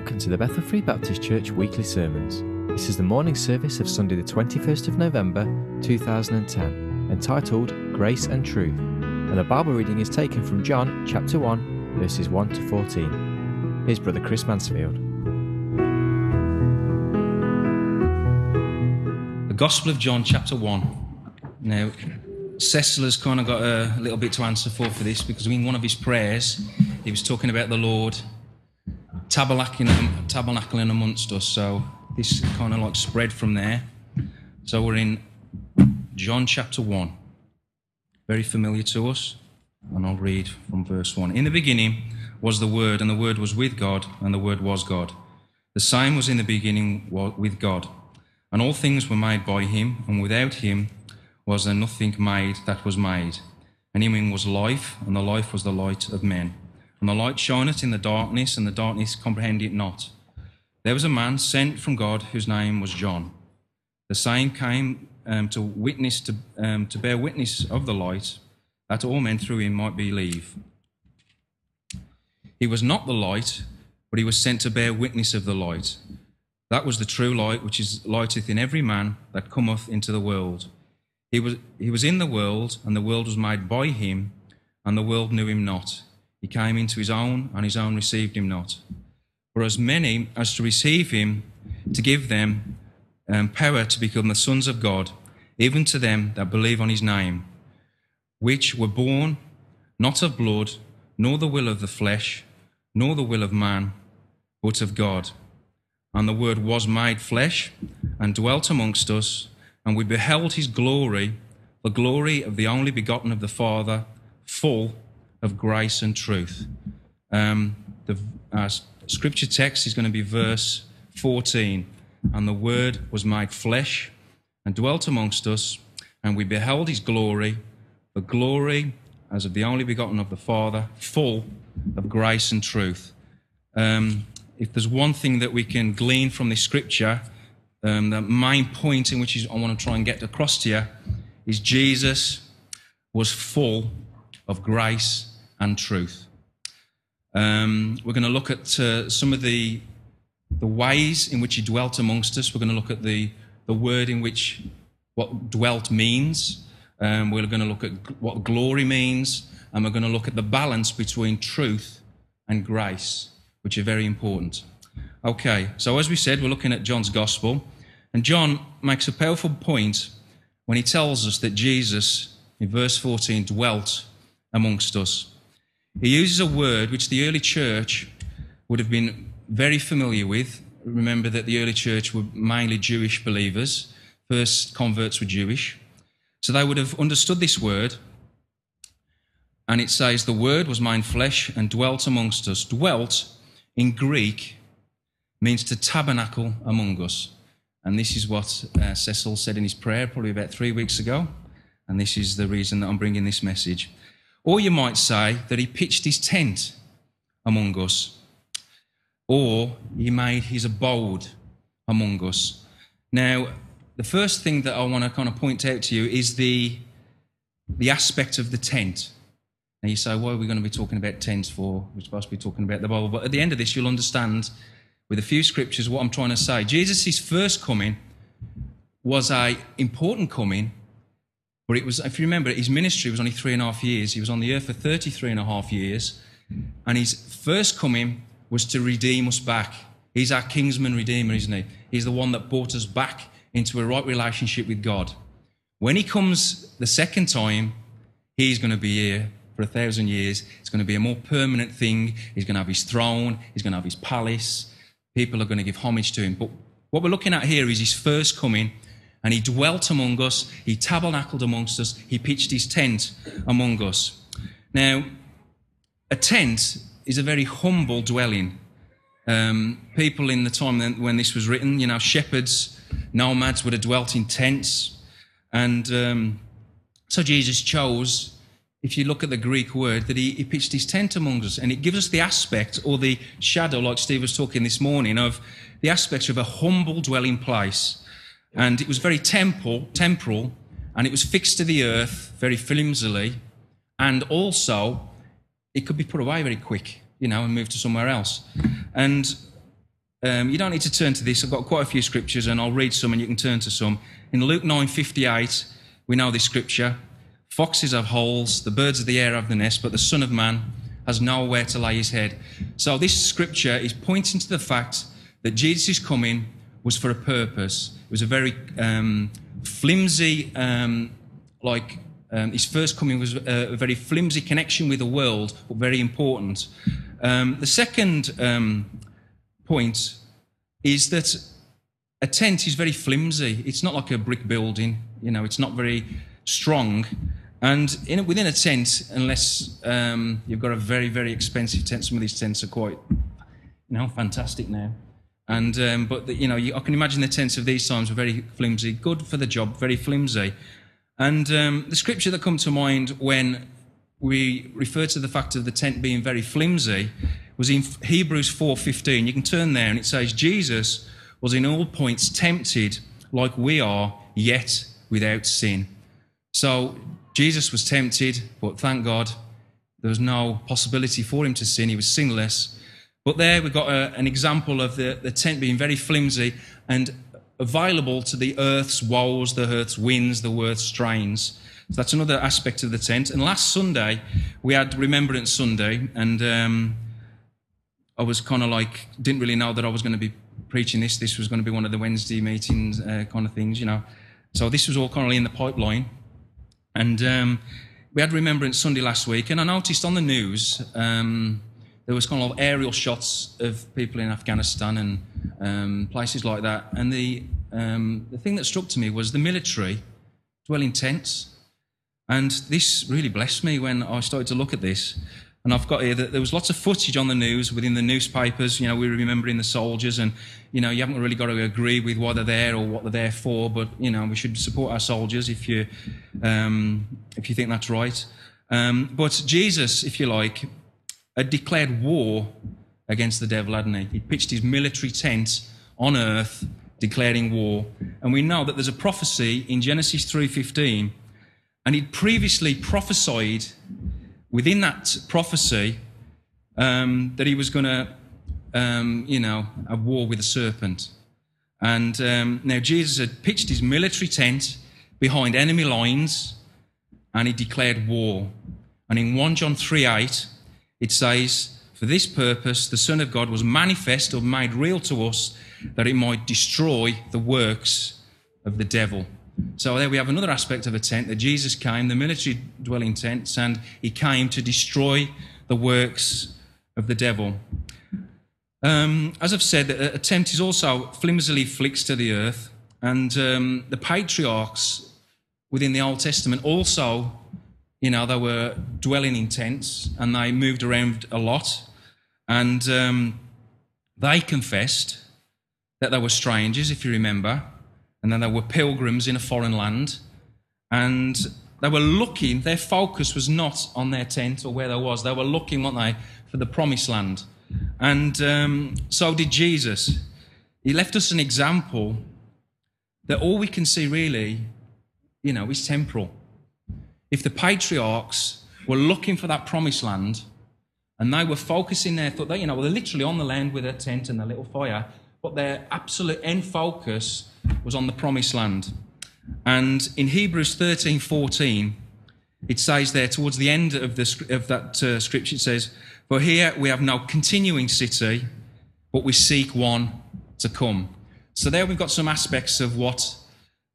Welcome to the Bethel Free Baptist Church weekly sermons. This is the morning service of Sunday, the 21st of November 2010, entitled Grace and Truth. And the Bible reading is taken from John chapter 1, verses 1 to 14. Here's Brother Chris Mansfield. The Gospel of John, chapter 1. Now, Cecil has kind of got a little bit to answer for for this because in one of his prayers, he was talking about the Lord tabernacling, tabernacling amongst us. So this kind of like spread from there. So we're in John chapter 1. Very familiar to us. And I'll read from verse 1. In the beginning was the Word, and the Word was with God, and the Word was God. The same was in the beginning with God. And all things were made by him, and without him was there nothing made that was made. And in him was life, and the life was the light of men. And the light shineth in the darkness, and the darkness comprehended it not. There was a man sent from God whose name was John. The same came um, to witness to, um, to bear witness of the light, that all men through him might believe. He was not the light, but he was sent to bear witness of the light. That was the true light which is lighteth in every man that cometh into the world. He was, he was in the world, and the world was made by him, and the world knew him not. He came into his own, and his own received him not. For as many as to receive him, to give them um, power to become the sons of God, even to them that believe on his name, which were born not of blood, nor the will of the flesh, nor the will of man, but of God. And the Word was made flesh and dwelt amongst us, and we beheld his glory, the glory of the only begotten of the Father, full of grace and truth. Um, the uh, scripture text is going to be verse 14. And the Word was made flesh and dwelt amongst us, and we beheld his glory, the glory as of the only begotten of the Father, full of grace and truth. Um, if there's one thing that we can glean from this scripture, um, the main point in which I want to try and get across to you is Jesus was full of grace and truth. Um, we're going to look at uh, some of the, the ways in which he dwelt amongst us. We're going to look at the, the word in which what dwelt means. Um, we're going to look at what glory means. And we're going to look at the balance between truth and grace, which are very important. Okay, so as we said, we're looking at John's gospel. And John makes a powerful point when he tells us that Jesus, in verse 14, dwelt amongst us. He uses a word which the early church would have been very familiar with. Remember that the early church were mainly Jewish believers, first converts were Jewish. So they would have understood this word. And it says, The word was made flesh and dwelt amongst us. Dwelt in Greek means to tabernacle among us. And this is what uh, Cecil said in his prayer probably about three weeks ago. And this is the reason that I'm bringing this message. Or you might say that he pitched his tent among us, or he made his abode among us. Now, the first thing that I want to kind of point out to you is the, the aspect of the tent. Now, you say, why are we going to be talking about tents for? We're supposed to be talking about the Bible. But at the end of this, you'll understand with a few scriptures what I'm trying to say. Jesus' first coming was a important coming but it was, if you remember, his ministry was only three and a half years. He was on the earth for 33 and a half years. And his first coming was to redeem us back. He's our kinsman redeemer, isn't he? He's the one that brought us back into a right relationship with God. When he comes the second time, he's going to be here for a thousand years. It's going to be a more permanent thing. He's going to have his throne. He's going to have his palace. People are going to give homage to him. But what we're looking at here is his first coming and he dwelt among us, he tabernacled amongst us, he pitched his tent among us. Now, a tent is a very humble dwelling. Um, people in the time when this was written, you know, shepherds, nomads would have dwelt in tents. And um, so Jesus chose, if you look at the Greek word, that he, he pitched his tent among us. And it gives us the aspect or the shadow, like Steve was talking this morning, of the aspect of a humble dwelling place and it was very temple, temporal, and it was fixed to the earth very flimsily, and also it could be put away very quick, you know, and moved to somewhere else. And um, you don't need to turn to this. I've got quite a few scriptures, and I'll read some, and you can turn to some. In Luke 9:58, we know this scripture: "Foxes have holes, the birds of the air have the nest, but the Son of Man has nowhere to lay his head." So this scripture is pointing to the fact that Jesus' is coming was for a purpose. It was a very um, flimsy, um, like um, his first coming was a, a, very flimsy connection with the world, but very important. Um, the second um, point is that a tent is very flimsy. It's not like a brick building, you know, it's not very strong. And in, within a tent, unless um, you've got a very, very expensive tent, some of these tents are quite, you know, fantastic now. And um, but the, you know, you, I can imagine the tents of these times were very flimsy, good for the job, very flimsy. And um, the scripture that comes to mind when we refer to the fact of the tent being very flimsy was in Hebrews 4:15. You can turn there and it says Jesus was in all points tempted like we are, yet without sin. So Jesus was tempted, but thank God there was no possibility for him to sin. He was sinless. But there we've got a, an example of the, the tent being very flimsy and available to the earth's woes, the earth's winds, the earth's strains. So that's another aspect of the tent. And last Sunday, we had Remembrance Sunday, and um, I was kind of like, didn't really know that I was going to be preaching this. This was going to be one of the Wednesday meetings uh, kind of things, you know. So this was all kind of in the pipeline. And um, we had Remembrance Sunday last week, and I noticed on the news, um, there was kind of aerial shots of people in Afghanistan and um, places like that. And the, um, the thing that struck to me was the military dwell in tents. And this really blessed me when I started to look at this. And I've got here that there was lots of footage on the news within the newspapers. You know, we are remembering the soldiers, and you know, you haven't really got to agree with why they're there or what they're there for, but you know, we should support our soldiers if you um, if you think that's right. Um, but Jesus, if you like, had declared war against the devil, hadn't he? He pitched his military tent on earth, declaring war. And we know that there's a prophecy in Genesis 3:15, and he'd previously prophesied within that prophecy um, that he was going to, um, you know, a war with a serpent. And um, now Jesus had pitched his military tent behind enemy lines, and he declared war. And in 1 John 3 8, it says, For this purpose the Son of God was manifest or made real to us that it might destroy the works of the devil. So there we have another aspect of a tent that Jesus came, the military dwelling tents, and he came to destroy the works of the devil. Um, as I've said, a tent is also flimsily fixed to the earth, and um, the patriarchs within the Old Testament also you know, they were dwelling in tents and they moved around a lot. And um, they confessed that they were strangers, if you remember, and then they were pilgrims in a foreign land. And they were looking, their focus was not on their tent or where they was. They were looking, weren't they, for the promised land. And um, so did Jesus. He left us an example that all we can see really, you know, is temporal if the patriarchs were looking for that promised land and they were focusing their thought, you know, they're literally on the land with their tent and their little fire, but their absolute end focus was on the promised land. And in Hebrews 13 14, it says there towards the end of, the, of that uh, scripture, it says, For here we have no continuing city, but we seek one to come. So there we've got some aspects of what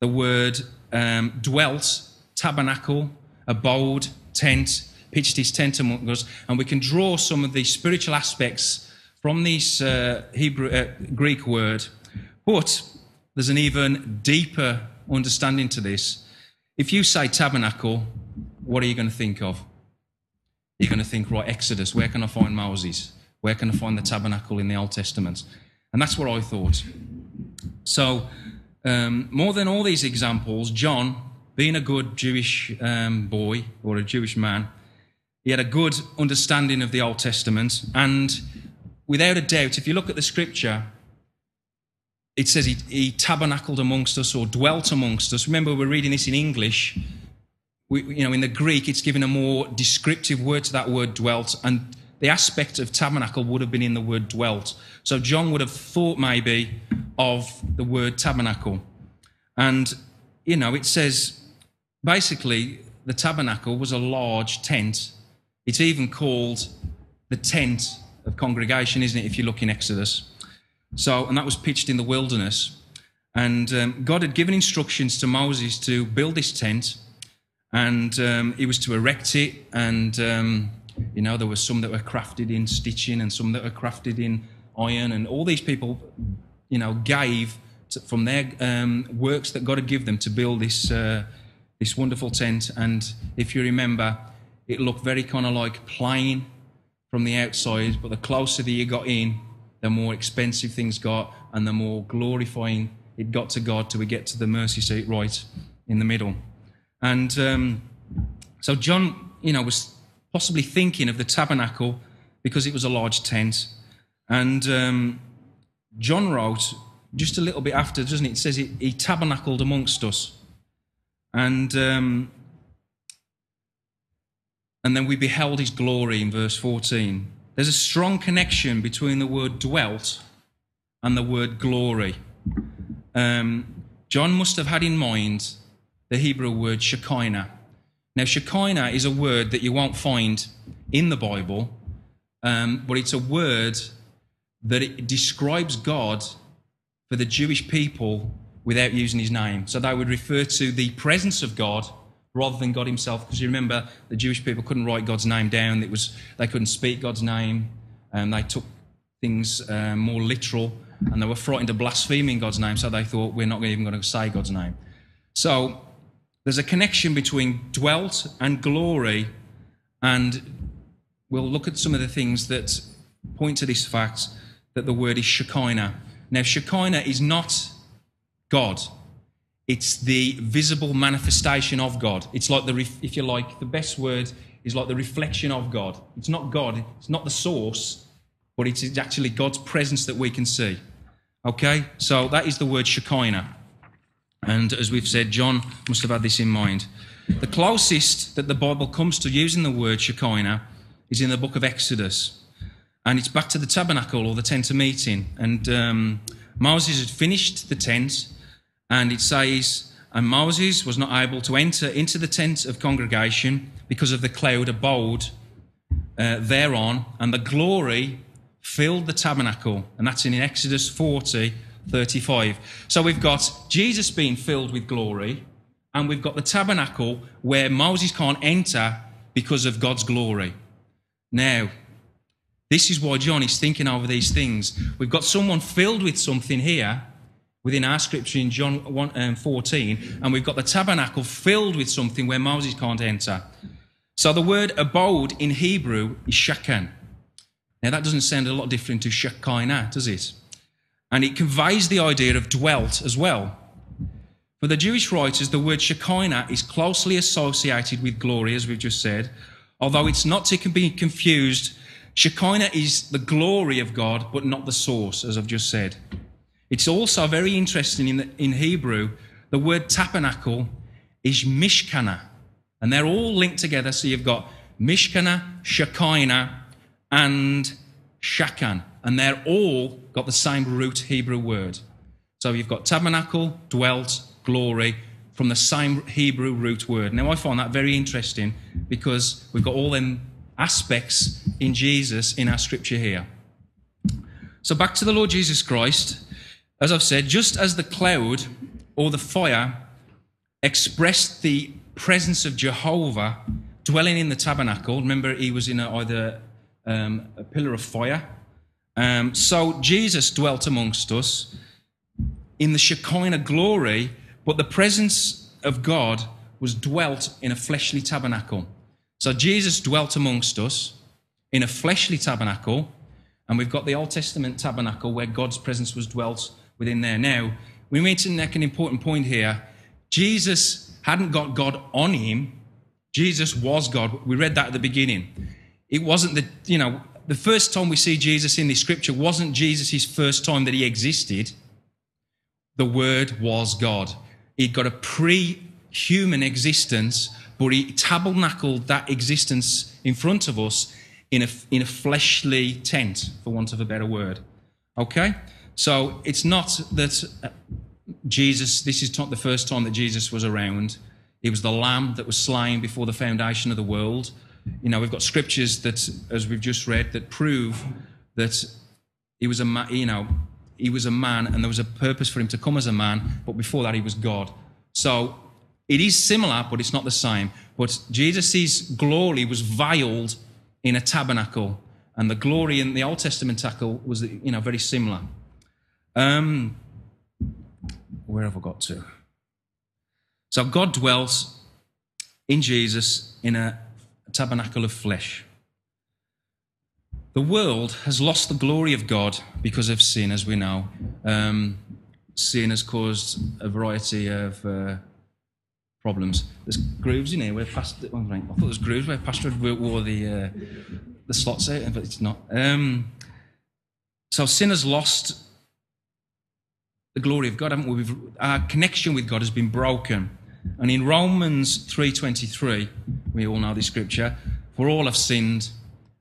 the word um, dwelt, tabernacle, abode, tent, pitched his tent among us, and we can draw some of the spiritual aspects from this uh, Hebrew uh, Greek word. But there's an even deeper understanding to this. If you say tabernacle, what are you going to think of? You're going to think, right, Exodus, where can I find Moses? Where can I find the tabernacle in the Old Testament? And that's what I thought. So, um, more than all these examples, John being a good Jewish um, boy or a Jewish man, he had a good understanding of the Old Testament. And without a doubt, if you look at the scripture, it says he, he tabernacled amongst us or dwelt amongst us. Remember, we're reading this in English. We, you know, in the Greek, it's given a more descriptive word to that word dwelt. And the aspect of tabernacle would have been in the word dwelt. So John would have thought maybe of the word tabernacle. And, you know, it says basically the tabernacle was a large tent. It's even called the tent of congregation, isn't it, if you look in Exodus? So, and that was pitched in the wilderness. And um, God had given instructions to Moses to build this tent, and um, he was to erect it. And, um, you know, there were some that were crafted in stitching and some that were crafted in iron. And all these people, you know, gave to, from their um, works that God had given them to build this, uh, this wonderful tent. And if you remember, it looked very kind of like plain from the outside, but the closer that you got in, the more expensive things got and the more glorifying it got to God till we get to the mercy seat right in the middle. And um, so John, you know, was possibly thinking of the tabernacle because it was a large tent. And um, John wrote just a little bit after, doesn't it? It says he, he tabernacled amongst us. And um, and then we beheld his glory in verse 14. There's a strong connection between the word dwelt and the word glory. Um, John must have had in mind the Hebrew word Shekinah. Now, Shekinah is a word that you won't find in the Bible, um, but it's a word that it describes God for the Jewish people without using his name. So they would refer to the presence of God rather than God himself, because you remember the Jewish people couldn't write God's name down. It was they couldn't speak God's name, and they took things uh, more literal, and they were frightened of blaspheming God's name, so they thought we're not even going to say God's name. So there's a connection between dwelt and glory, and we'll look at some of the things that point to this fact that the word is Shekinah. Now, Shekinah is not God. It's the visible manifestation of God. It's like the, if you like, the best word is like the reflection of God. It's not God, it's not the source, but it's actually God's presence that we can see. Okay? So that is the word Shekinah. And as we've said, John must have had this in mind. The closest that the Bible comes to using the word Shekinah is in the book of Exodus. And it's back to the tabernacle or the tent of meeting. And um, Moses had finished the tent and it says, And Moses was not able to enter into the tent of congregation because of the cloud abode uh, thereon, and the glory filled the tabernacle. And that's in Exodus 40, 35. So we've got Jesus being filled with glory, and we've got the tabernacle where Moses can't enter because of God's glory. Now, this is why John is thinking over these things. We've got someone filled with something here within our scripture in John 1, um, 14, and we've got the tabernacle filled with something where Moses can't enter. So the word abode in Hebrew is shakan. Now that doesn't sound a lot different to shekinah, does it? And it conveys the idea of dwelt as well. For the Jewish writers, the word shekinah is closely associated with glory, as we've just said, although it's not to be confused. Shekinah is the glory of God, but not the source, as I've just said. It's also very interesting in, the, in Hebrew, the word tabernacle is mishkana, and they're all linked together. So you've got mishkana, shekinah, and shakan, and they're all got the same root Hebrew word. So you've got tabernacle, dwelt, glory, from the same Hebrew root word. Now I find that very interesting because we've got all them aspects in Jesus in our scripture here. So back to the Lord Jesus Christ. As I've said, just as the cloud or the fire expressed the presence of Jehovah dwelling in the tabernacle, remember he was in a, either um, a pillar of fire. Um, so Jesus dwelt amongst us in the Shekinah glory, but the presence of God was dwelt in a fleshly tabernacle. So Jesus dwelt amongst us in a fleshly tabernacle, and we've got the Old Testament tabernacle where God's presence was dwelt within there. Now, we need to make an important point here. Jesus hadn't got God on him. Jesus was God. We read that at the beginning. It wasn't the, you know, the first time we see Jesus in the scripture wasn't Jesus' first time that he existed. The Word was God. He'd got a pre human existence, but he tabernacled that existence in front of us in a, in a fleshly tent, for want of a better word. Okay? So it's not that uh, Jesus, this is not the first time that Jesus was around. He was the lamb that was slain before the foundation of the world. You know, we've got scriptures that, as we've just read, that prove that he was a man, you know, he was a man and there was a purpose for him to come as a man, but before that he was God. So it is similar, but it's not the same. But Jesus' glory was veiled in a tabernacle, and the glory in the Old Testament tabernacle was, you know, very similar. Um, where have I got to? So God dwells in Jesus in a tabernacle of flesh. The world has lost the glory of God because of sin, as we know. Um, sin has caused a variety of uh, problems. There's grooves in here where Pastor. Oh. I thought there was grooves where Pastor wore the uh, the slots out, but it's not. Um, so sin has lost the glory of God, haven't we? We've, our connection with God has been broken. And in Romans 3:23, we all know this scripture, for all have sinned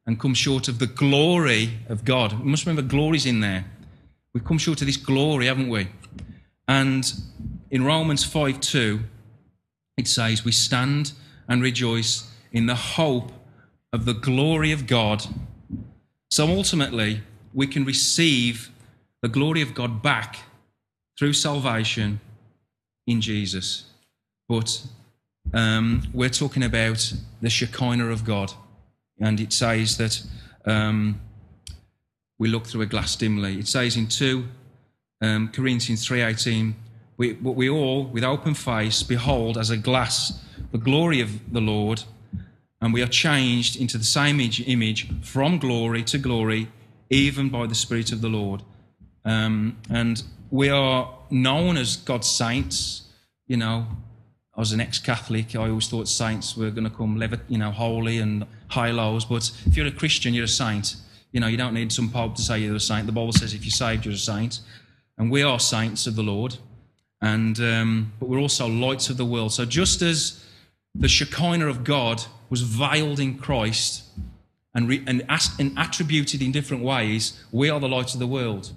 and come short of the glory of God. We must remember glory's in there. We've come short of this glory, haven't we? And in Romans 5:2, it says, We stand and rejoice in the hope of the glory of God. So ultimately, we can receive the glory of God back through salvation in Jesus. But um, we're talking about the Shekinah of God and it says that um, we look through a glass dimly. It says in 2 um, Corinthians 3.18, we, but we all, with open face, behold as a glass the glory of the Lord, and we are changed into the same image from glory to glory, even by the Spirit of the Lord. Um, and we are known as God's saints, you know, I was an ex-Catholic. I always thought saints were going to come, you know, holy and high lows. But if you're a Christian, you're a saint. You know, you don't need some pope to say you're a saint. The Bible says if you're saved, you're a saint, and we are saints of the Lord. And um, but we're also lights of the world. So just as the Shekinah of God was veiled in Christ and, re- and, and attributed in different ways, we are the light of the world,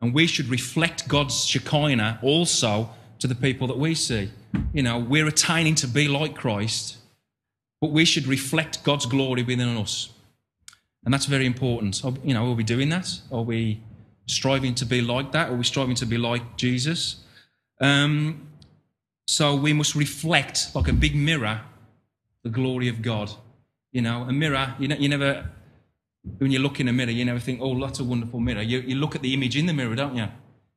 and we should reflect God's Shekinah also to the people that we see. You know, we're attaining to be like Christ, but we should reflect God's glory within us. And that's very important. You know, are we doing that? Are we striving to be like that? Are we striving to be like Jesus? Um, so we must reflect like a big mirror the glory of God. You know, a mirror, you, know, you never, when you look in a mirror, you never think, oh, that's a wonderful mirror. You, you look at the image in the mirror, don't you?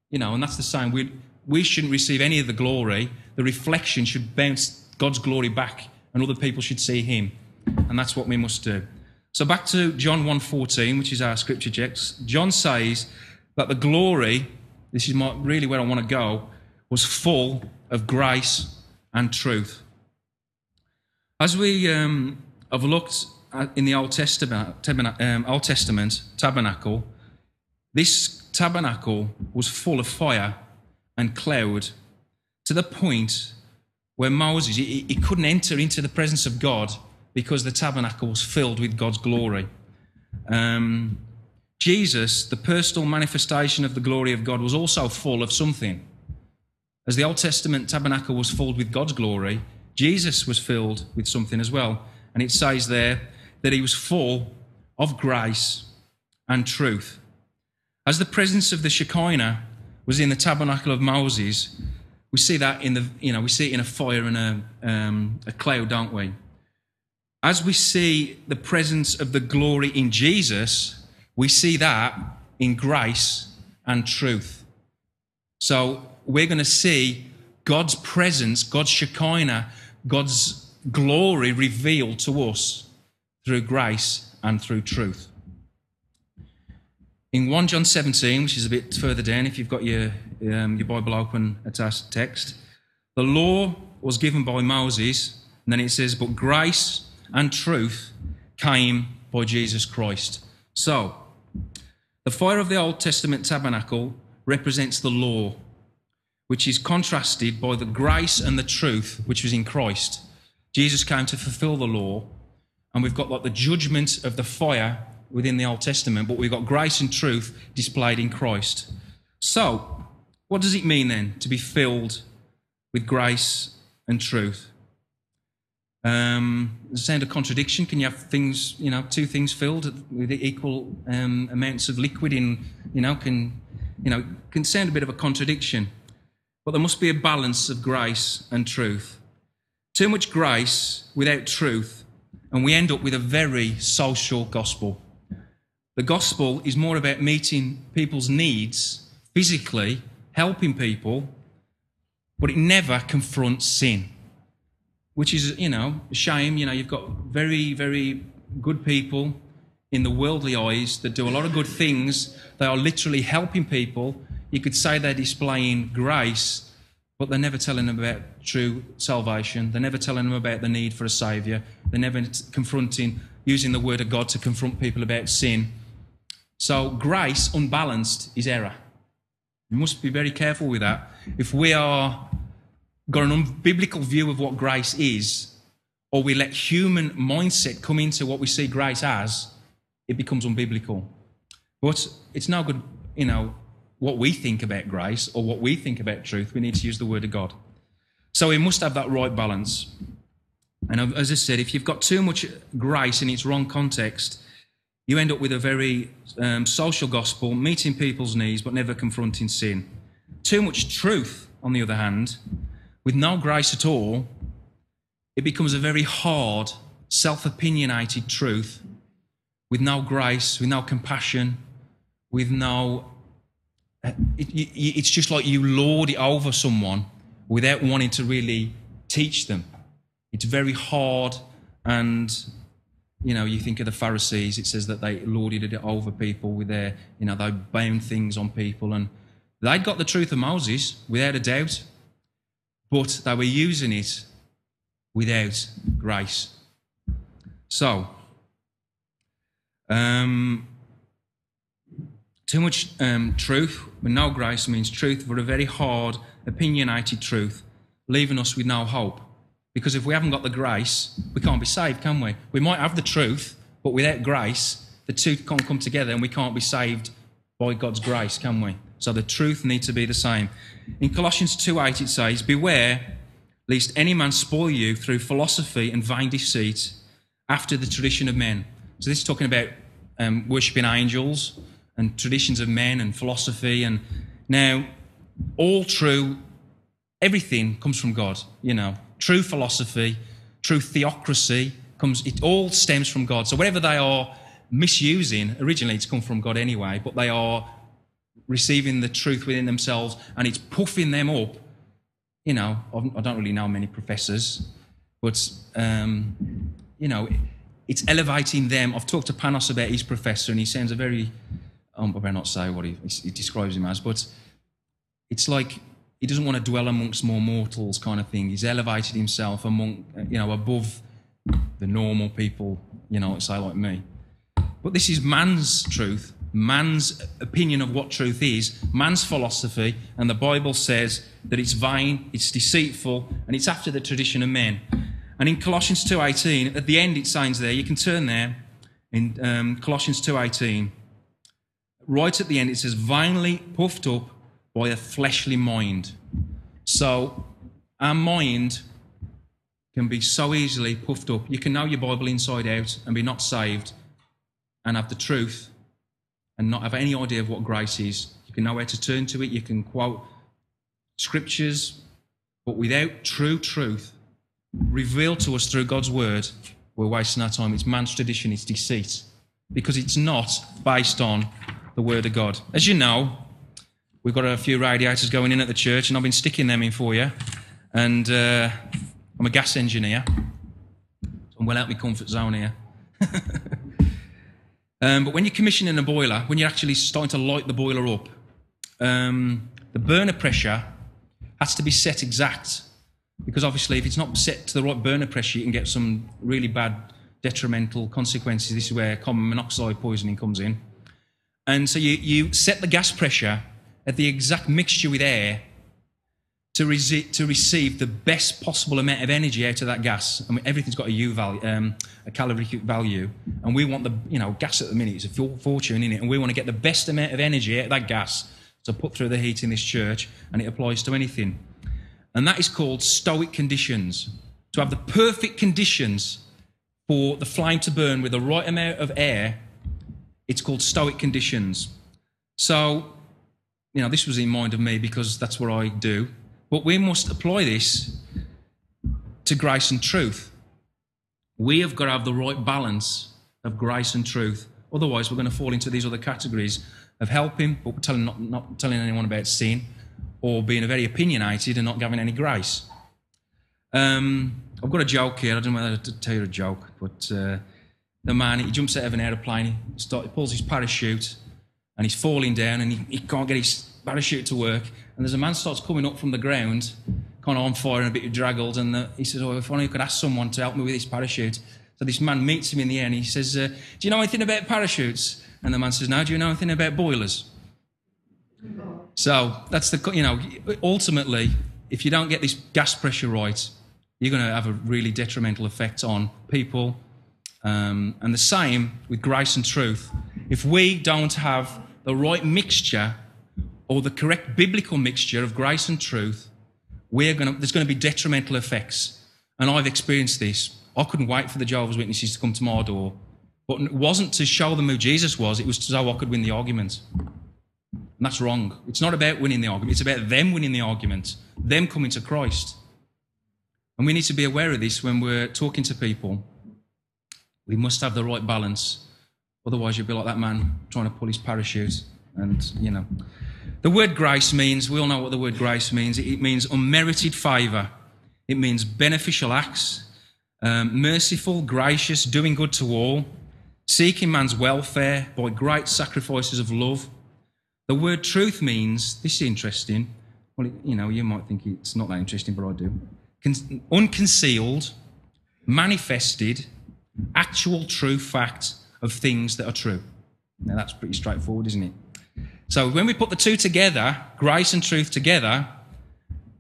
You know, and that's the same. We, we shouldn't receive any of the glory. The reflection should bounce God's glory back, and other people should see Him. And that's what we must do. So back to John 1.14, which is our scripture text. John says that the glory, this is my, really where I want to go, was full of grace and truth. As we um, have looked in the Old Testament, um, Old Testament tabernacle, this tabernacle was full of fire and cloud to the point where Moses, he, he couldn't enter into the presence of God because the tabernacle was filled with God's glory. Um, Jesus, the personal manifestation of the glory of God, was also full of something. As the Old Testament tabernacle was filled with God's glory, Jesus was filled with something as well. And it says there that he was full of grace and truth. As the presence of the Shekinah was in the tabernacle of Moses. We see that in the, you know, we see it in a fire and a, um, a cloud, don't we? As we see the presence of the glory in Jesus, we see that in grace and truth. So we're going to see God's presence, God's Shekinah, God's glory revealed to us through grace and through truth. In 1 John 17, which is a bit further down, if you've got your, um, your Bible open at our text, the law was given by Moses, and then it says, but grace and truth came by Jesus Christ. So, the fire of the Old Testament tabernacle represents the law, which is contrasted by the grace and the truth which was in Christ. Jesus came to fulfill the law, and we've got like the judgment of the fire within the Old Testament, but we've got grace and truth displayed in Christ. So, what does it mean then to be filled with grace and truth? Um, does it sound a contradiction? Can you have things, you know, two things filled with equal um, amounts of liquid in, you know, can, you know, can sound a bit of a contradiction. But there must be a balance of grace and truth. Too much grace without truth, and we end up with a very social gospel. The gospel is more about meeting people's needs physically, helping people, but it never confronts sin which is, you know, a shame. You know, you've got very, very good people in the worldly eyes that do a lot of good things. They are literally helping people. You could say they're displaying grace, but they're never telling them about true salvation. They're never telling them about the need for a saviour. They're never confronting, using the word of God to confront people about sin. So, grace unbalanced is error. You must be very careful with that. If we are got an unbiblical view of what grace is, or we let human mindset come into what we see grace as, it becomes unbiblical. But it's no good, you know, what we think about grace or what we think about truth. We need to use the Word of God. So we must have that right balance. And as I said, if you've got too much grace in its wrong context, you end up with a very um, social gospel, meeting people's needs but never confronting sin. Too much truth, on the other hand, with no grace at all, it becomes a very hard, self opinionated truth with no grace, with no compassion, with no. It, it, it's just like you lord it over someone without wanting to really teach them. It's very hard, and you know, you think of the Pharisees, it says that they lorded it over people with their, you know, they bound things on people, and they'd got the truth of Moses without a doubt but they were using it without grace. So, um, too much um, truth but no grace means truth for a very hard, opinionated truth, leaving us with no hope. Because if we haven't got the grace, we can't be saved, can we? We might have the truth, but without grace, the two can't come together and we can't be saved by God's grace, can we? So the truth needs to be the same. In Colossians 2:8 it says, "Beware lest any man spoil you through philosophy and vain deceit, after the tradition of men." So this is talking about um, worshiping angels and traditions of men and philosophy. And now, all true, everything comes from God. You know, true philosophy, true theocracy comes. It all stems from God. So whatever they are misusing, originally it's come from God anyway, but they are receiving the truth within themselves and it's puffing them up. You know, I don't really know many professors, but, um, you know, it's elevating them. I've talked to Panos about his professor and he sounds a very, um, I better not say what he, he describes him as, but it's like he doesn't want to dwell amongst more mortals kind of thing. He's elevated himself among, you know, above the normal people, you know, say like me. But this is man's truth man's opinion of what truth is, man's philosophy, and the Bible says that it's vain, it's deceitful, and it's after the tradition of men. And in Colossians 2.18, at the end it says there, you can turn there, in um, Colossians 2.18, right at the end it says, vainly puffed up by a fleshly mind. So our mind can be so easily puffed up. You can know your Bible inside out and be not saved and have the truth and not have any idea of what grace is. You can know where to turn to it, you can quote scriptures, but without true truth revealed to us through God's word, we're wasting our time. It's man's tradition, it's deceit, because it's not based on the word of God. As you know, we've got a few radiators going in at the church, and I've been sticking them in for you. And uh, I'm a gas engineer, so I'm well out of my comfort zone here. Um, but when you're commissioning a boiler, when you're actually starting to light the boiler up, um, the burner pressure has to be set exact. Because obviously, if it's not set to the right burner pressure, you can get some really bad detrimental consequences. This is where carbon monoxide poisoning comes in. And so you, you set the gas pressure at the exact mixture with air to, resi- to receive the best possible amount of energy out of that gas. I mean, everything's got a U value, um, a calorific value, and we want the, you know, gas at the minute is a fortune in it, and we want to get the best amount of energy out of that gas to put through the heat in this church, and it applies to anything. And that is called stoic conditions. To have the perfect conditions for the flame to burn with the right amount of air, it's called stoic conditions. So, you know, this was in mind of me because that's what I do. But we must apply this to grace and truth. We have got to have the right balance of grace and truth. Otherwise, we're going to fall into these other categories of helping, but telling, not, not telling anyone about sin, or being very opinionated and not giving any grace. Um, I've got a joke here. I don't know whether to tell you a joke, but uh, the man he jumps out of an aeroplane, he, start, he pulls his parachute, and he's falling down, and he, he can't get his parachute to work. And there's a man starts coming up from the ground, kind of on fire and a bit draggled. And the, he says, "Oh, if only I could ask someone to help me with this parachute." So this man meets him in the air, and he says, uh, "Do you know anything about parachutes?" And the man says, "No. Do you know anything about boilers?" So that's the you know ultimately, if you don't get this gas pressure right, you're going to have a really detrimental effect on people. Um, and the same with grace and truth. If we don't have the right mixture or the correct biblical mixture of grace and truth, we're to, there's going to be detrimental effects. And I've experienced this. I couldn't wait for the Jehovah's Witnesses to come to my door. But it wasn't to show them who Jesus was, it was so I could win the argument. And that's wrong. It's not about winning the argument, it's about them winning the argument, them coming to Christ. And we need to be aware of this when we're talking to people. We must have the right balance. Otherwise, you'll be like that man trying to pull his parachute. And, you know. The word grace means, we all know what the word grace means. It means unmerited favour, it means beneficial acts, um, merciful, gracious, doing good to all, seeking man's welfare by great sacrifices of love. The word truth means, this is interesting. Well, you know, you might think it's not that interesting, but I do. Con- unconcealed, manifested, actual true fact of things that are true. Now, that's pretty straightforward, isn't it? So when we put the two together, grace and truth together,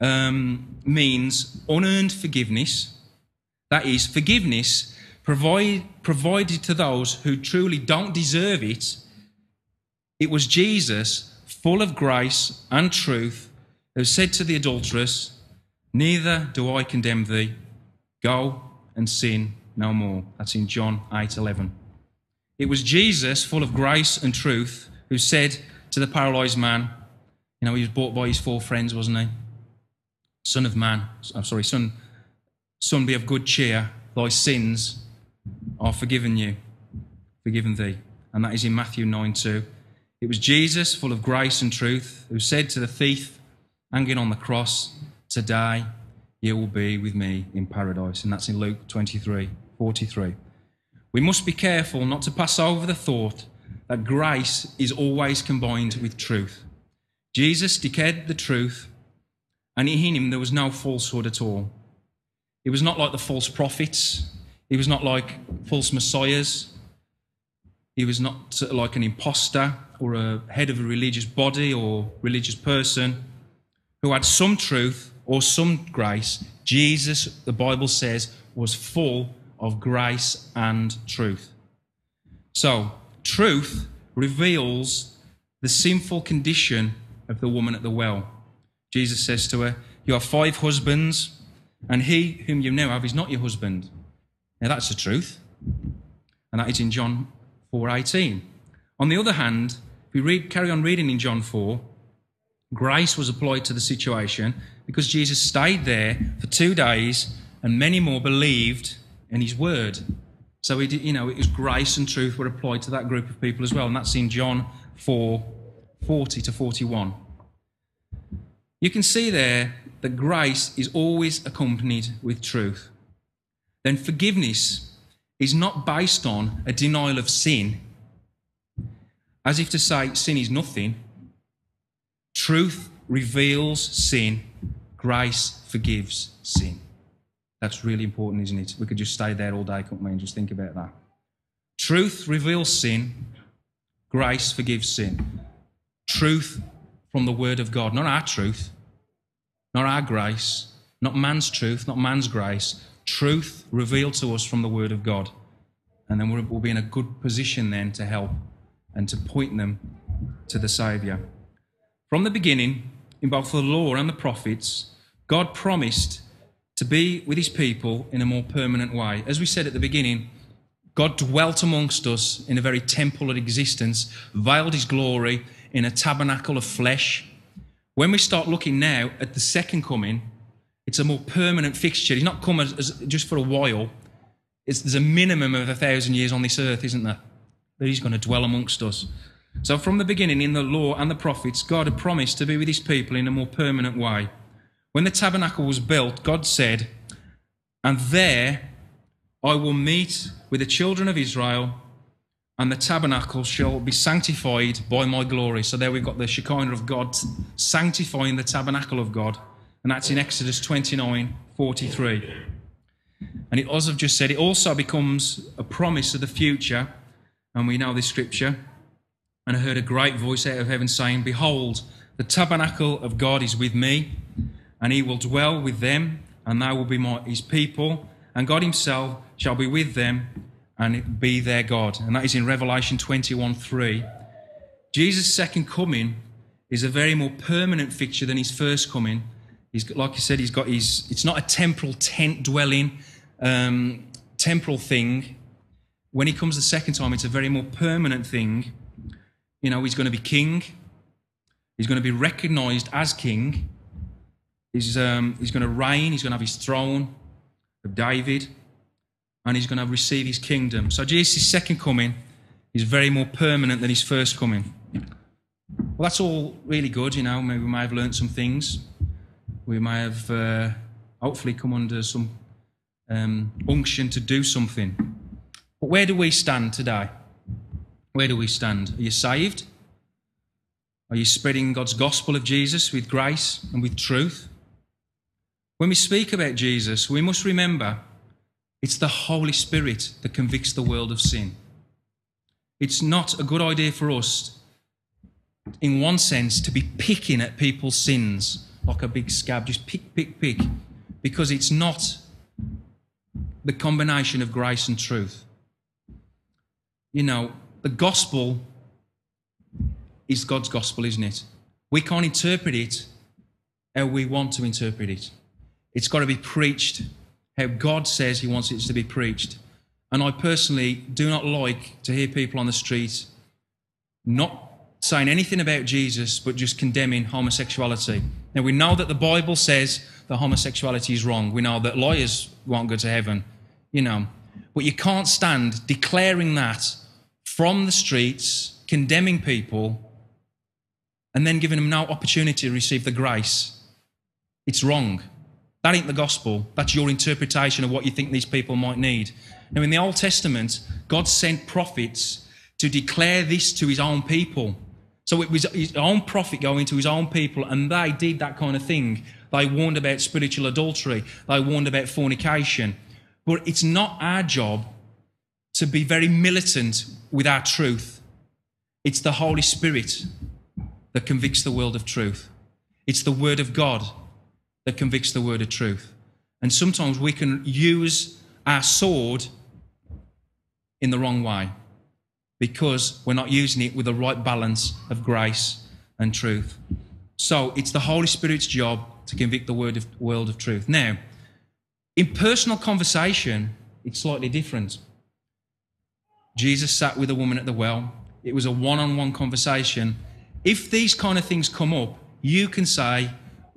um, means unearned forgiveness. That is, forgiveness provide, provided to those who truly don't deserve it. It was Jesus, full of grace and truth, who said to the adulteress, Neither do I condemn thee. Go and sin no more. That's in John 8 11. It was Jesus, full of grace and truth, who said to the paralyzed man, you know, he was bought by his four friends, wasn't he? Son of man, I'm sorry, son, son, be of good cheer. Thy sins are forgiven you, forgiven thee. And that is in Matthew 9 2. It was Jesus, full of grace and truth, who said to the thief hanging on the cross, Today you will be with me in paradise. And that's in Luke 23 43. We must be careful not to pass over the thought that grace is always combined with truth. Jesus declared the truth, and in him there was no falsehood at all. He was not like the false prophets, he was not like false messiahs, he was not uh, like an impostor or a head of a religious body or religious person who had some truth or some grace. Jesus, the Bible says, was full of grace and truth. So, truth reveals the sinful condition of the woman at the well. Jesus says to her, You have five husbands, and he whom you now have is not your husband. Now that's the truth. And that is in John 4:18. On the other hand, if we read, carry on reading in John 4, grace was applied to the situation because Jesus stayed there for two days and many more believed in his word. So, it, you know, it was grace and truth were applied to that group of people as well. And that's in John 4 40 to 41. You can see there that grace is always accompanied with truth. Then forgiveness is not based on a denial of sin, as if to say sin is nothing. Truth reveals sin, grace forgives sin. That's really important, isn't it? We could just stay there all day, couldn't we, and just think about that. Truth reveals sin, grace forgives sin. Truth from the Word of God, not our truth, not our grace, not man's truth, not man's grace, truth revealed to us from the Word of God. And then we'll be in a good position then to help and to point them to the Saviour. From the beginning, in both the law and the prophets, God promised to be with his people in a more permanent way. As we said at the beginning, God dwelt amongst us in a very temple of existence, veiled his glory in a tabernacle of flesh. When we start looking now at the second coming, it's a more permanent fixture. He's not come as, as just for a while. It's, there's a minimum of a thousand years on this earth, isn't there? That he's going to dwell amongst us. So, from the beginning, in the law and the prophets, God had promised to be with his people in a more permanent way. When the tabernacle was built, God said, And there I will meet with the children of Israel, and the tabernacle shall be sanctified by my glory. So, there we've got the Shekinah of God sanctifying the tabernacle of God, and that's in Exodus 29 43. And it, as I've just said, it also becomes a promise of the future, and we know this scripture. And I heard a great voice out of heaven saying, Behold, the tabernacle of God is with me, and he will dwell with them, and they will be his people, and God himself shall be with them and be their God. And that is in Revelation 21 3. Jesus' second coming is a very more permanent fixture than his first coming. He's like I said, he's got his. It's not a temporal tent dwelling, um, temporal thing. When he comes the second time, it's a very more permanent thing. You know, he's going to be king. He's going to be recognized as king. He's, um, he's going to reign. He's going to have his throne of David. And he's going to receive his kingdom. So Jesus' second coming is very more permanent than his first coming. Well, that's all really good, you know. Maybe we may have learned some things. We may have uh, hopefully come under some um, unction to do something. But where do we stand today? Where do we stand? Are you saved? Are you spreading God's gospel of Jesus with grace and with truth? When we speak about Jesus, we must remember it's the Holy Spirit that convicts the world of sin. It's not a good idea for us, in one sense, to be picking at people's sins like a big scab, just pick, pick, pick, because it's not the combination of grace and truth. You know, the gospel is God's gospel, isn't it? We can't interpret it how we want to interpret it. It's got to be preached how God says He wants it to be preached. And I personally do not like to hear people on the street not saying anything about Jesus, but just condemning homosexuality. Now, we know that the Bible says that homosexuality is wrong. We know that lawyers won't go to heaven, you know. But you can't stand declaring that from the streets, condemning people, and then giving them no opportunity to receive the grace. It's wrong. That ain't the gospel. That's your interpretation of what you think these people might need. Now, in the Old Testament, God sent prophets to declare this to his own people. So it was his own prophet going to his own people, and they did that kind of thing. They warned about spiritual adultery, they warned about fornication. But it's not our job to be very militant with our truth. It's the Holy Spirit that convicts the world of truth. It's the Word of God that convicts the word of truth. And sometimes we can use our sword in the wrong way because we're not using it with the right balance of grace and truth. So it's the Holy Spirit's job to convict the word of, world of truth. Now, in personal conversation, it's slightly different. Jesus sat with a woman at the well. It was a one on one conversation. If these kind of things come up, you can say,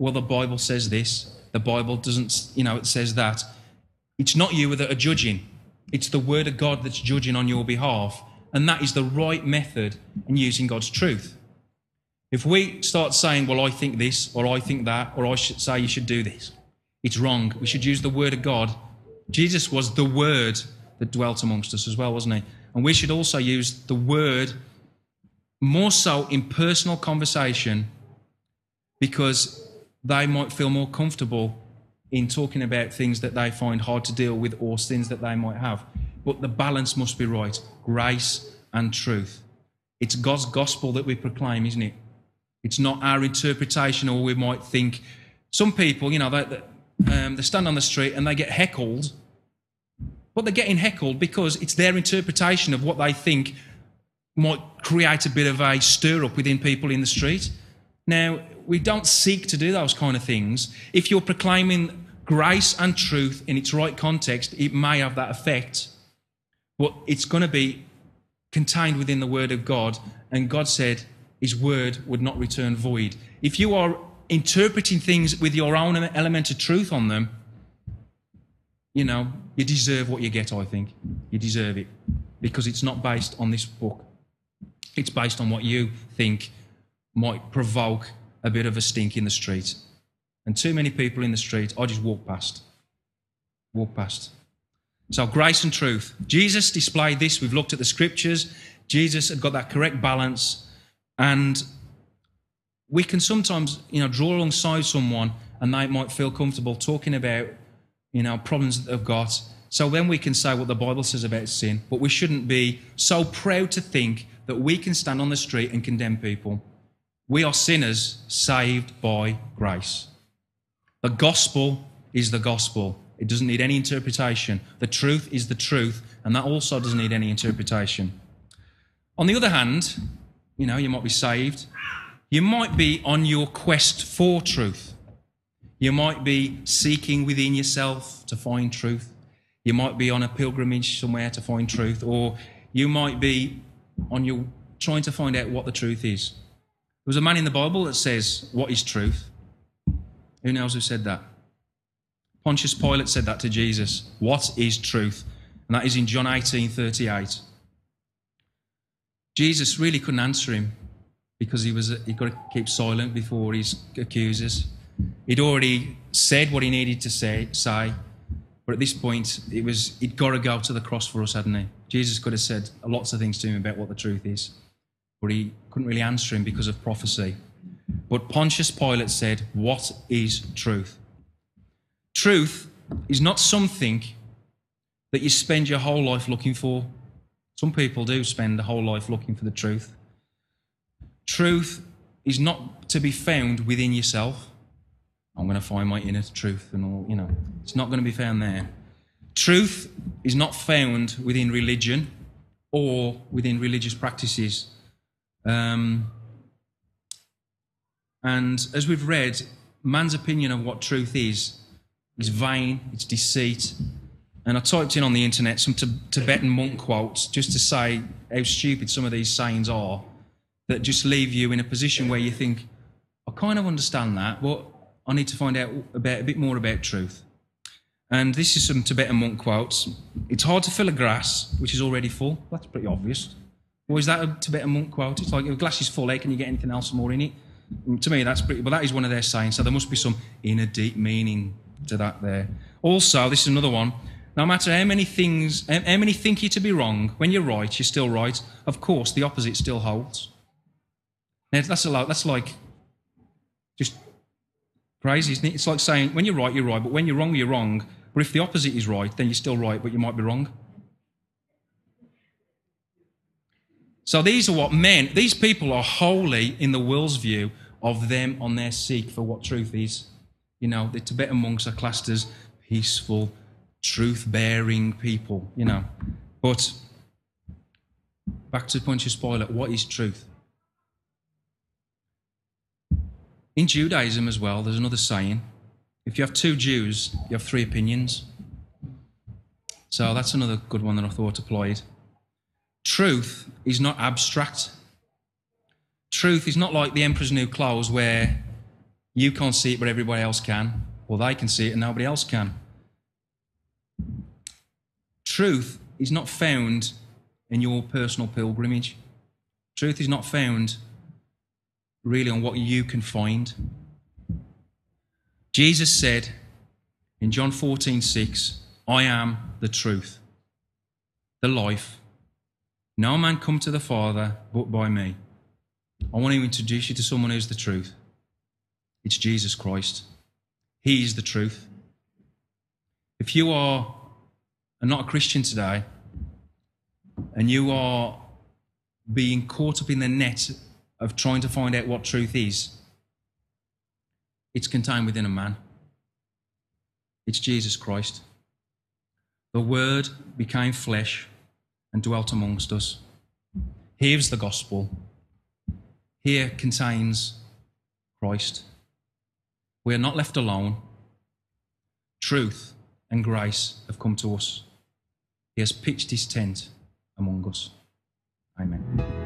well, the Bible says this, the Bible doesn't, you know, it says that. It's not you that are judging, it's the Word of God that's judging on your behalf. And that is the right method in using God's truth. If we start saying, well, I think this, or I think that, or I should say you should do this, it's wrong. We should use the Word of God. Jesus was the Word that dwelt amongst us as well, wasn't he? And we should also use the Word more so in personal conversation because they might feel more comfortable in talking about things that they find hard to deal with or sins that they might have. But the balance must be right grace and truth. It's God's gospel that we proclaim, isn't it? It's not our interpretation, or we might think Some people, you know, they, they, um, they stand on the street and they get heckled, but they're getting heckled because it's their interpretation of what they think might create a bit of a stir up within people in the street. Now, we don't seek to do those kind of things. If you're proclaiming grace and truth in its right context, it may have that effect. But it's going to be contained within the Word of God. And God said His Word would not return void. If you are interpreting things with your own element of truth on them, you know, you deserve what you get, I think. You deserve it. Because it's not based on this book, it's based on what you think might provoke a bit of a stink in the street. And too many people in the street, I just walk past. Walk past. So, grace and truth. Jesus displayed this. We've looked at the scriptures. Jesus had got that correct balance. And we can sometimes, you know, draw alongside someone and they might feel comfortable talking about, you know, problems that they've got. So then we can say what the Bible says about sin. But we shouldn't be so proud to think that we can stand on the street and condemn people. We are sinners saved by grace. The gospel is the gospel. It doesn't need any interpretation. The truth is the truth, and that also doesn't need any interpretation. On the other hand, you know, you might be saved. You might be on your quest for truth. You might be seeking within yourself to find truth. You might be on a pilgrimage somewhere to find truth, or you might be on your trying to find out what the truth is. There was a man in the Bible that says, What is truth? Who knows who said that? Pontius Pilate said that to Jesus. What is truth? And that is in John 18 38. Jesus really couldn't answer him because he was he got to keep silent before his accusers. He'd already said what he needed to say, say, but at this point, it was he'd got to go to the cross for us, hadn't he? Jesus could have said lots of things to him about what the truth is, but he couldn't really answer him because of prophecy. But Pontius Pilate said, What is truth? Truth is not something that you spend your whole life looking for. Some people do spend a whole life looking for the truth. Truth is not to be found within yourself. I'm going to find my inner truth and all, you know, it's not going to be found there. Truth is not found within religion or within religious practices. Um, and as we've read, man's opinion of what truth is is vain, it's deceit. And I typed in on the internet some Tibetan monk quotes just to say how stupid some of these sayings are that just leave you in a position where you think, I kind of understand that, but I need to find out about, a bit more about truth. And this is some Tibetan monk quotes. It's hard to fill a glass which is already full. That's pretty obvious. Or is that a Tibetan monk quote? It's like if a glass is full, how can you get anything else more in it? Mm, to me, that's pretty, but that is one of their sayings. So there must be some inner deep meaning to that there. Also, this is another one. No matter how many things, how many think you to be wrong, when you're right, you're still right. Of course, the opposite still holds. Now, that's, lot, that's like just crazy, isn't it? It's like saying when you're right, you're right, but when you're wrong, you're wrong. But if the opposite is right, then you're still right, but you might be wrong. So these are what men, these people are holy in the world's view of them on their seek for what truth is. You know, the Tibetan monks are classed as peaceful, truth bearing people, you know. But back to Pontius Pilate, what is truth? In Judaism as well, there's another saying if you have two Jews, you have three opinions. So that's another good one that I thought applied. Truth is not abstract. Truth is not like the Emperor's New Clothes where you can't see it but everybody else can, or they can see it and nobody else can. Truth is not found in your personal pilgrimage. Truth is not found really on what you can find. Jesus said in John 14, 6, I am the truth, the life. No man come to the Father but by me. I want to introduce you to someone who's the truth. It's Jesus Christ. He is the truth. If you are not a Christian today and you are being caught up in the net of trying to find out what truth is, It's contained within a man. It's Jesus Christ. The Word became flesh and dwelt amongst us. Here's the gospel. Here contains Christ. We are not left alone. Truth and grace have come to us. He has pitched his tent among us. Amen.